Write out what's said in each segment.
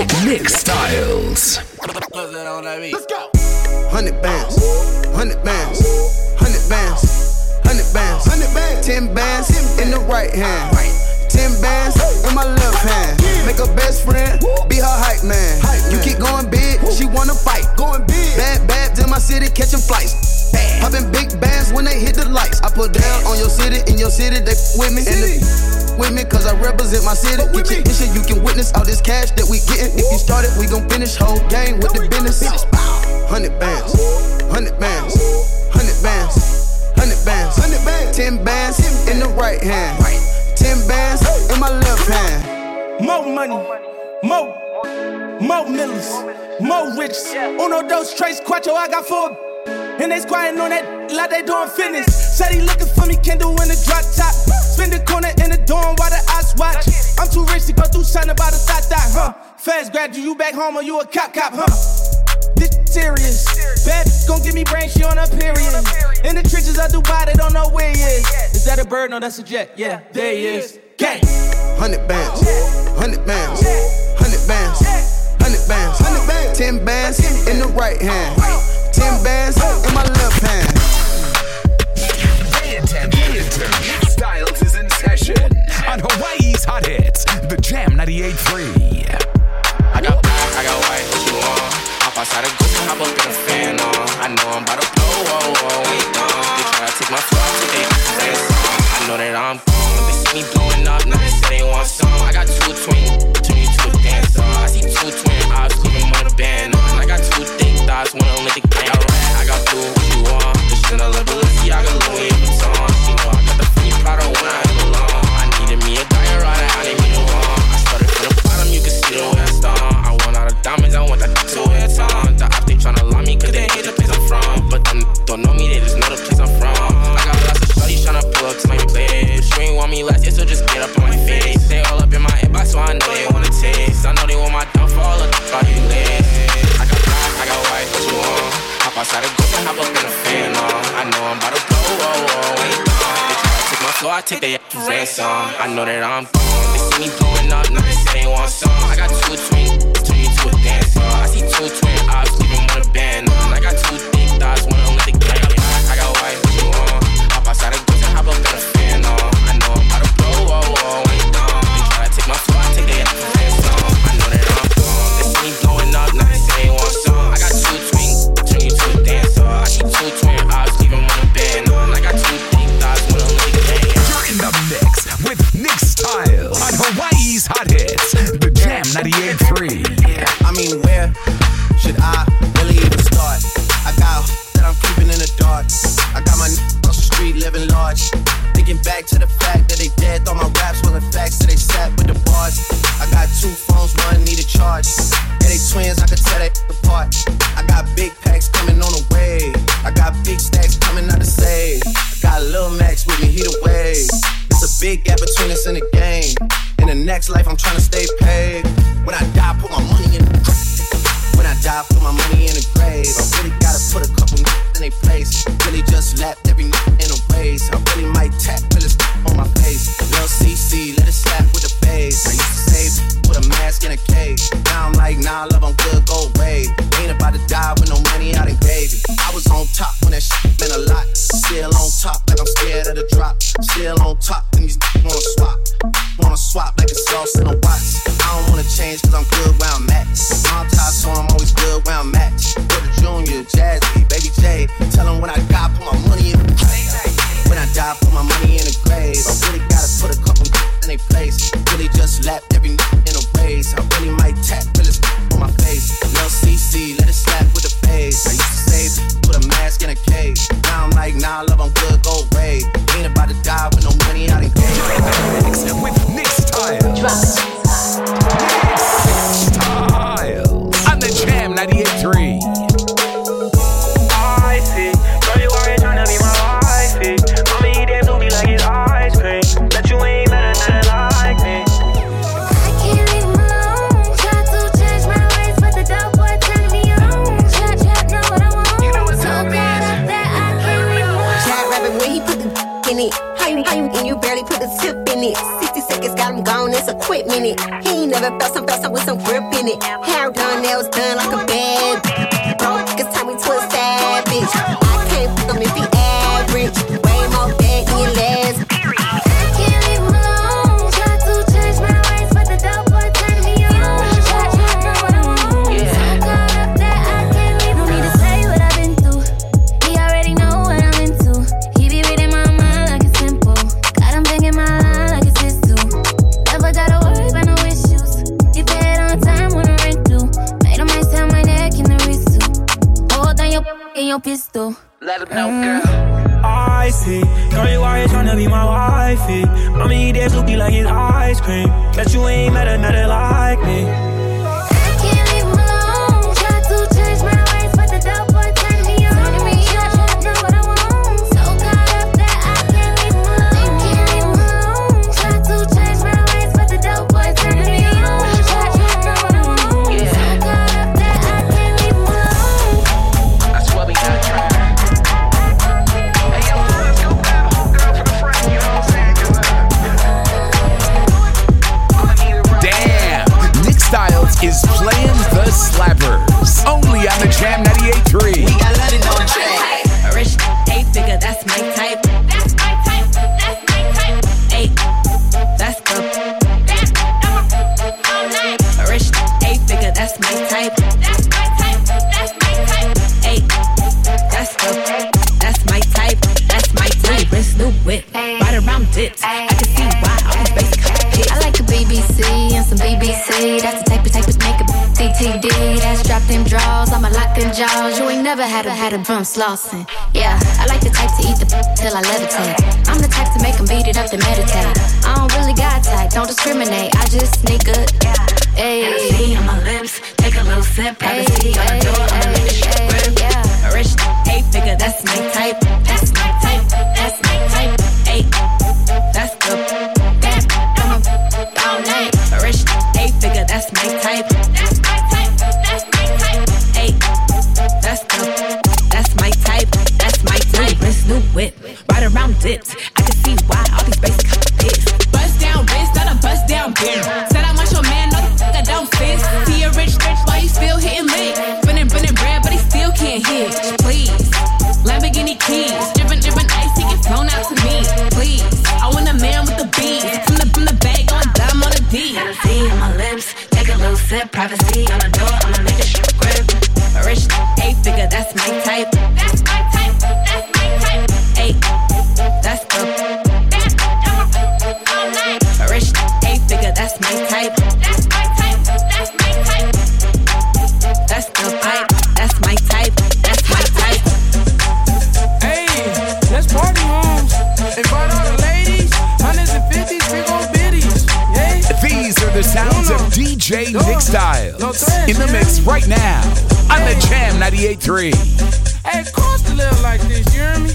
Nick Nick Styles. Let's go. Hundred bands, hundred bands, hundred bands, hundred bands, hundred bands, ten bands in the right hand. Ten bands in my left hand. Make her best friend be her hype man. You keep going big, she wanna fight. Going big. Bad, bad in my city, catching flights. Popping big bands when they hit the lights. I put down on your city, in your city, they with me. With me, cause I represent my city. Get your issue, you can witness all this cash that we getting. If you started, we gon' finish whole game with the business. Hundred bands, hundred bands, hundred bands, hundred bands, hundred bands, ten bands in the right hand, ten bands in my left hand. More money, more, more millions, more riches. Uno, dos, tres, cuatro, I got four. And they squatting on that like they doing fitness. Said he looking for me, can in the drop top. Spin the corner in the dorm while the eyes watch. I'm too rich to go through something about a thought that, huh? Fast grad, you back home or you a cop cop, huh? This serious. Bad gon' give me brain, she on a period. In the trenches of Dubai, they don't know where he is. Is that a bird? No, that's a jet. Yeah, there he is. Gang. Hundred bands, hundred bands, hundred bands, hundred bands, hundred bands, ten bands in the right hand, Jam 98.3. large. Thinking back to the fact that they dead, thought my raps wasn't facts, so they sat with the bars. I got two phones, one need a charge. Yeah, they twins, I could tell they apart. I got big packs coming on the way. I got big stacks coming out to save. I got Lil Max with me, he the wave. It's a big gap between us and the game. In the next life, I'm trying to stay paid. When I die, put my money in the die, put my money in the grave. I really gotta put a couple in their place. Really just lapped every nigga in a race. I really might tap Willis on my face. Lil CC, let it slap with the bass. I used to save with a mask in a cage. Now I'm like, nah, love, I'm good, go away. Ain't about to die with no money I done gave it. I was on top when that shit meant a lot. Still on top, like I'm scared of the drop. Still on top, and these wanna swap. Wanna swap like it's sauce in a watch. I don't wanna change cause I'm good where I'm at. I'm top, so I'm always good where I'm at. Brother Junior, Jazzy, Baby J. Tell 'em when I die, put my money in the grave. When I die, put my money in the grave. I really gotta put a couple in their place. Really just lapped every in a race. I really might tap Willis on my face. Lil CC, let it slap with the bass. I used to save, put a mask in a cage. Now I'm like, nah, love, I'm good, go away. Ain't about to die wifey. Eat that Zuki like it's ice cream. Bet you ain't met another like me. Damn, had from flossing. Yeah, I like the type to eat the till I levitate. I'm the type to make them beat it up to meditate. I don't really got type, don't discriminate. I just need good. Hey. on my lips, take a little sip. Privacy on the door, I'ma shit Yeah, rich, hey figure, that's my type. The sounds of DJ Nick Styles in the mix right now on the Jam 98.3. Hey, cost to live like this, you hear me?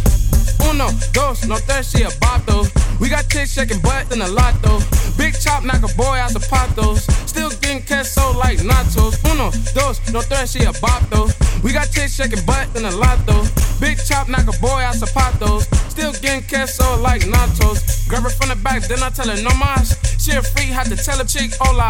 Uno, dos, no tres, she a bato. We got chicks shaking butt in a lot though. Big chop knock a boy out the potos. Still getting queso like nachos. Uno, dos, no tres, she a bato. We got chicks shaking butt in a lot though. Big chop knock a boy out the zapatos. Still getting queso like nachos. Grab her from the back, then I tell her no mas. She a freak, had to tell a chick hola.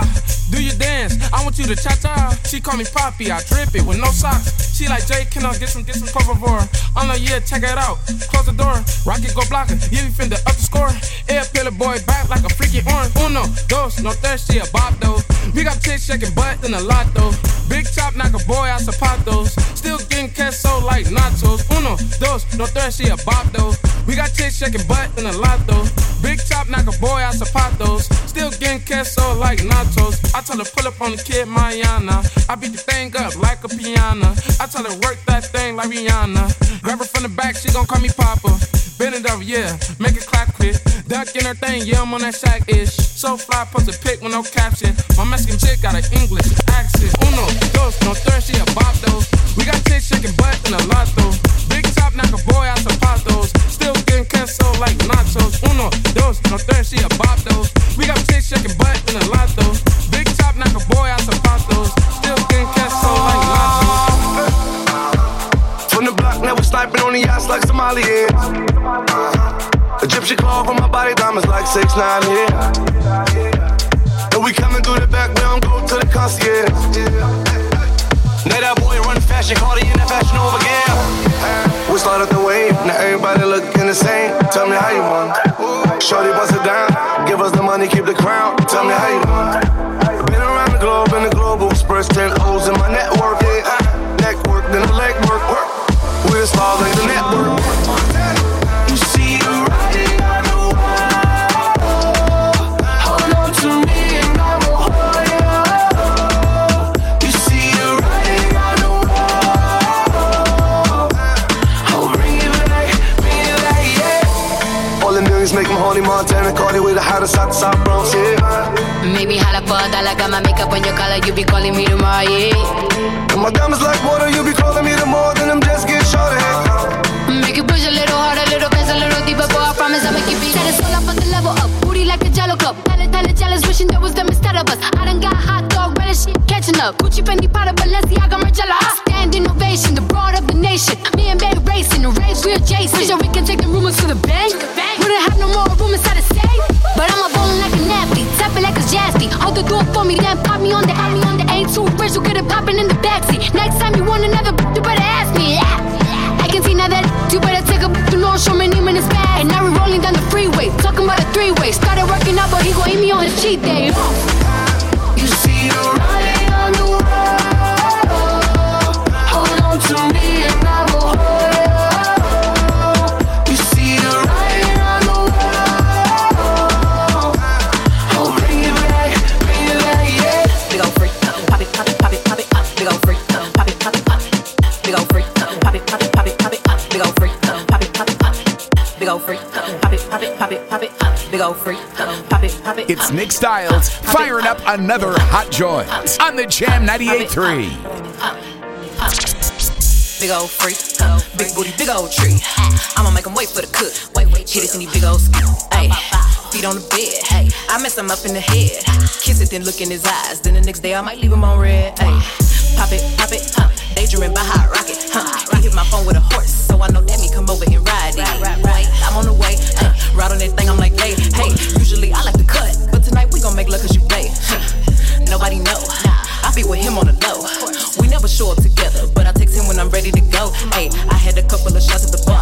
Do you dance? I want you to cha cha. She call me Poppy, I drip it with no socks. She like Jay, can I get some get some cover for? I'm like yeah, check it out. Close the door. Rocket go blocker, yeah, we finna up the score. Air peel boy back like a freaky orange. Uno, dos, no thirsty, a bop though. We got tits shaking butt in a lot though. Big chop knock a boy out zapatos. Still getting queso like nachos. Uno, dos, no thirsty, a bop though. We got tits shaking butt in a lot though. Big chop knock a boy out zapatos. Still getting queso like nachos. I tell her pull up on the kid Mayana. I beat the thing up like a piano. I tell her work that thing like Rihanna. Grab her from the back, she gon' call me Papa. Bend it over, yeah, make it clap quick. Duck in her thing, yeah, I'm on that shack ish. So fly, post a pic with no caption. My Mexican chick got an English accent. Uno, dos, no third, she a bop though. We got chicks shaking butt in a lot though. Big top, knock a boy out some patos. Still getting queso like nachos. Uno, dos, no third, she a bop though. We got chicks shaking butt in a lot though. Big top, knock a boy out some patos. Still getting queso like nachos. The block, now we sniping on the yachts like Somali is. Uh-huh. Egyptian cloth on my body, diamonds like six nine here. Yeah. we coming through the back, we don't go to the concierge. Now that boy run fashion, call in that fashion over again. We started the wave, now everybody looking the same. Tell me how you want. Shorty bust it down, give us the money, keep the crown. Tell me how you for a dollar, got my makeup on your collar, you be calling me tomorrow, yeah. And my diamonds like water, you be calling me the more than them just get shorter. Make it push a little harder, little faster, a little deeper, boy, I promise I'ma keep it. Set it all up on the level up, booty like a jello cup. Tell it, jealous, wishing there was them instead of us. I done got hot dog, relish shit, catching up. Gucci, Fendi, Prada, Balenciaga, Margiela. I stand innovation, the broad of the nation. Me and Babe racing, the race, we adjacent. Sure we can take the rumors to the bank. Wouldn't have no more room inside the safe. But I'm a ballin' like the door for me, then pop me on the, me on the. Ain't too rich, you get it poppin' in the backseat. Next time you want another, you better ask me. I can see now that you better take a to know show me name in his bag. And now we rolling down the freeway, talking about a three way. Started working out, but he gon' eat me on his cheat day. Uh. You see the up. Big ol' freak, pop it, pop it. It's Nick Styles firing up another hot joint on the Jam 98.3. Big old freak, big booty, big old tree. I'ma make him wait for the cook. Wait, wait, hit it in these big old skis. Ayy, feet on the bed. Hey, I mess him up in the head. Kiss it, then look in his eyes. Then the next day I might leave him on red. Ayy, pop it, pop it, huh? Daydreaming by hot rocket, huh? He hit my phone with a horse, so I know that me come over and ride it. Right, right, right. I'm on the way, huh? Ride on that thing, I'm like, hey, hey. Usually I like to cut, but tonight we gon' make love 'cause you play. Huh. Nobody know. I be with him on the low. We never show up together, but I text him when I'm ready to go. Hey, I had a couple of shots at the bar.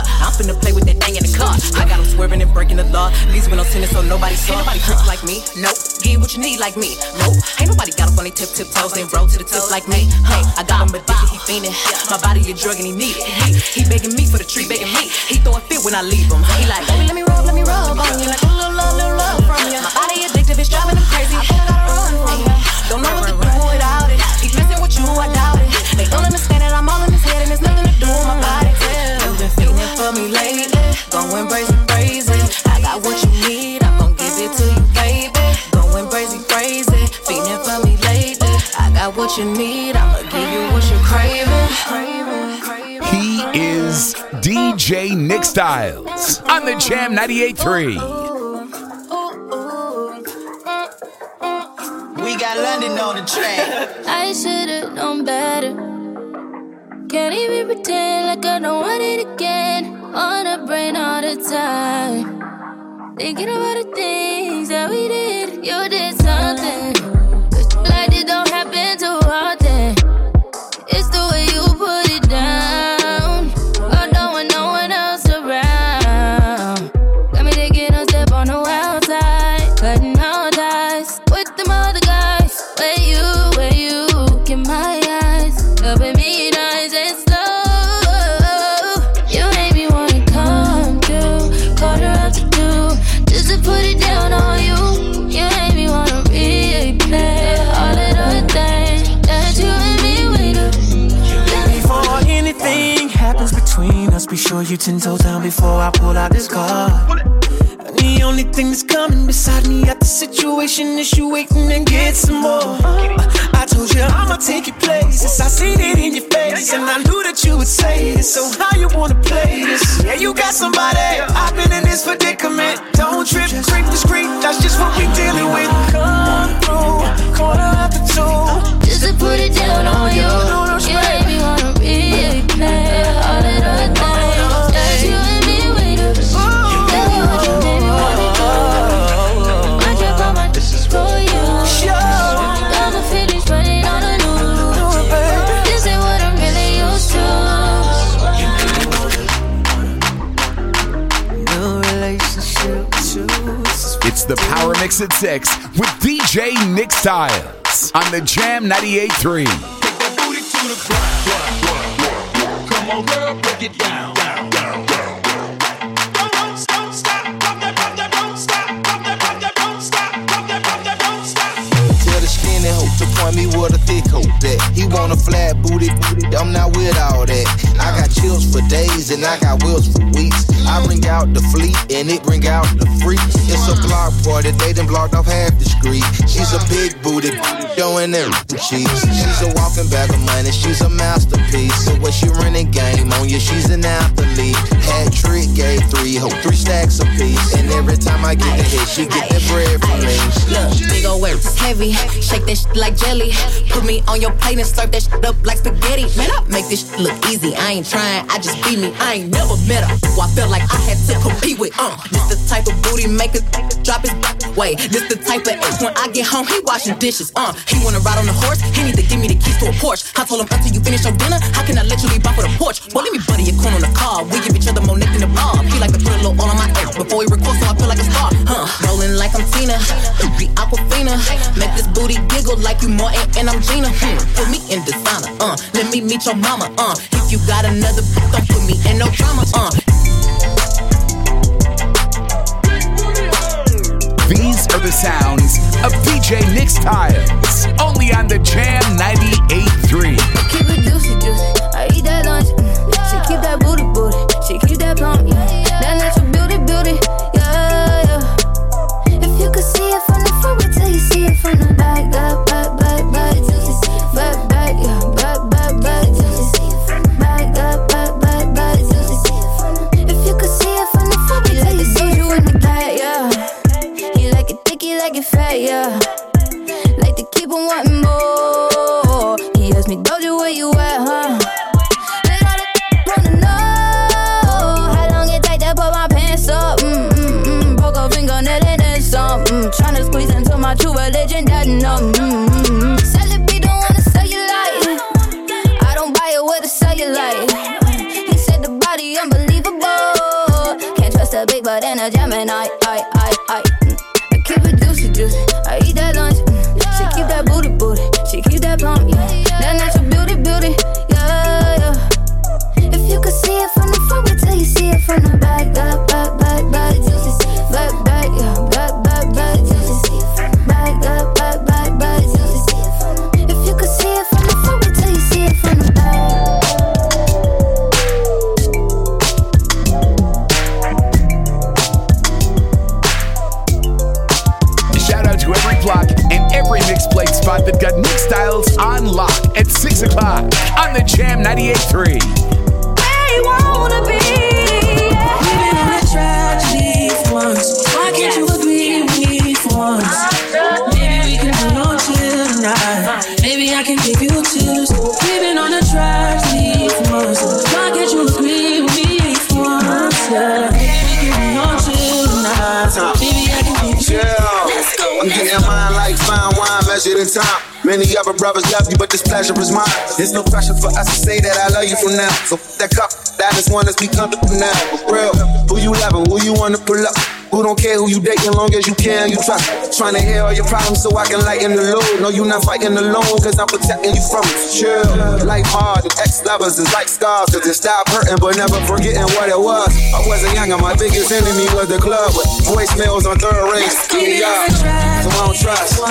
Law. Leaves with no tennis, so nobody saw. Ain't nobody tricks like me. Nope. Get what you need like me. Nope. Ain't nobody got up on their tip tip toes and roll to the tip like me. Hey, I got him addicted, he fiending. My body a drug and he need it. He, he begging me for the treat, begging me. He throw a fit when I leave him. He like, baby, let me rub, let me rub on you. Like a little love, little love from you. My body addictive, it's driving him crazy. I gotta run from you. Don't know what to do without it. He's messing with you, I doubt it. They got what you need, I'ma give you what you're craving. He is DJ Nick Styles on the Jam 98.3. We got London on the track. I should've known better. Can't even pretend like I don't want it again. On the brain all the time. Thinking about the things that we did. You did something. You ten toes down before I pull out this card. And the only thing that's coming beside me at the situation is you waiting and get some more. Uh, I told you I'ma take your places. I seen it in your face, and I knew that you would say this. So how you wanna play this? Yeah, you got somebody. It's the Power Mix at 6 with DJ Nick Styles on the Jam 98.3. Come on, girl, break it down. down, down, down. Me with a thick hoe that he want a flat booty, booty. I'm not with all that. I got chills for days and I got wheels for weeks. I bring out the fleet and it bring out the freak. It's a block party, they done blocked off half the street. She's a big booty, doing them cheeks. She's a walking bag of money, she's a masterpiece. So what she running game on you, she's an Hat trick, gave three, hope three stacks a piece. And every time I get the hit, she get the bread from me. Look, big ol' heavy. Shake that shit like jelly. Put me on your plate and serve that shit up like spaghetti. Man, I make this shit look easy. I ain't trying, I just be me. I ain't never met her. Who I felt like I had to compete with. Uh, this the type of booty make a drop his way. This the type of ass when I get home, he washing dishes. Uh, he wanna ride on the horse, he need to give me the keys to a Porsche. I told him until you finish your dinner, how can I let you leave off with a porch? Well, let me buddy your corn on the car. We give each other more neck than the bob. He like to put a little oil on my ass before he records, so I feel like a star. Huh, rolling like I'm Tina, be Aquafina. Make this booty giggle like you Martin and I'm Gina. Hmm, put me in designer. Uh, let me meet your mama. Uh, if you got another, don't put me in no drama. Uh. These are the sounds of DJ Nick Styles, only on the Jam 98.3. Keep it juicy, juicy. I eat that lunch. She keep that booty, booty. She keep that yeah. That natural beauty, beauty, Gemini. I, I, I. Mm. I keep it juicy, juicy. I eat that lunch. Mm. She keep that booty, booty. She keep that plump, yeah. That natural beauty, beauty, yeah, yeah. If you could see it from the front, wait till you see it from the back, back, back, back, spot that got Nick Styles on lock at 6 o'clock on the Jam 98.3. Many other brothers love you, but this pleasure is mine. There's no pressure for us to say that I love you from now. So that cup, that is one, let's be comfortable now. For real, who you loving, who you wanna pull up? Who don't care who you dating, long as you can, you try. Trying to hear all your problems so I can lighten the load. No, you're not fighting alone, cause I'm protecting you from it. Chill, life hard, and ex-lovers is like scars. Cause it stop hurting, but never forgetting what it was. I wasn't young, and my biggest enemy was the club. With voicemails on third rings, yard. So I don't trust.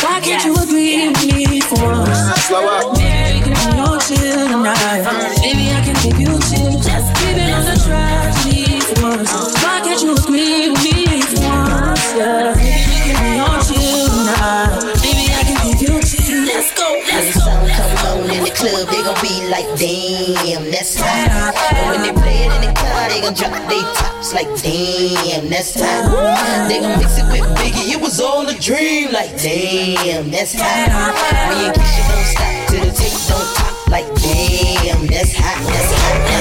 Why can't you agree with me for once? Slow up. Maybe we can be on chill tonight. Maybe I can give you chills. Just living on the tragedy for once. Why can't you agree with me Baby, you. Baby, I can you. Let's go. When the come on in the club, they gon' be like, damn, that's hot. And when they play it in the car, they gon' drop tops like, damn, that's hot. They gon' mix it with Biggie, it was all a dream, like, damn, that's hot. Don't stop till the tape don't pop, like, damn, that's hot, that's hot. That's hot.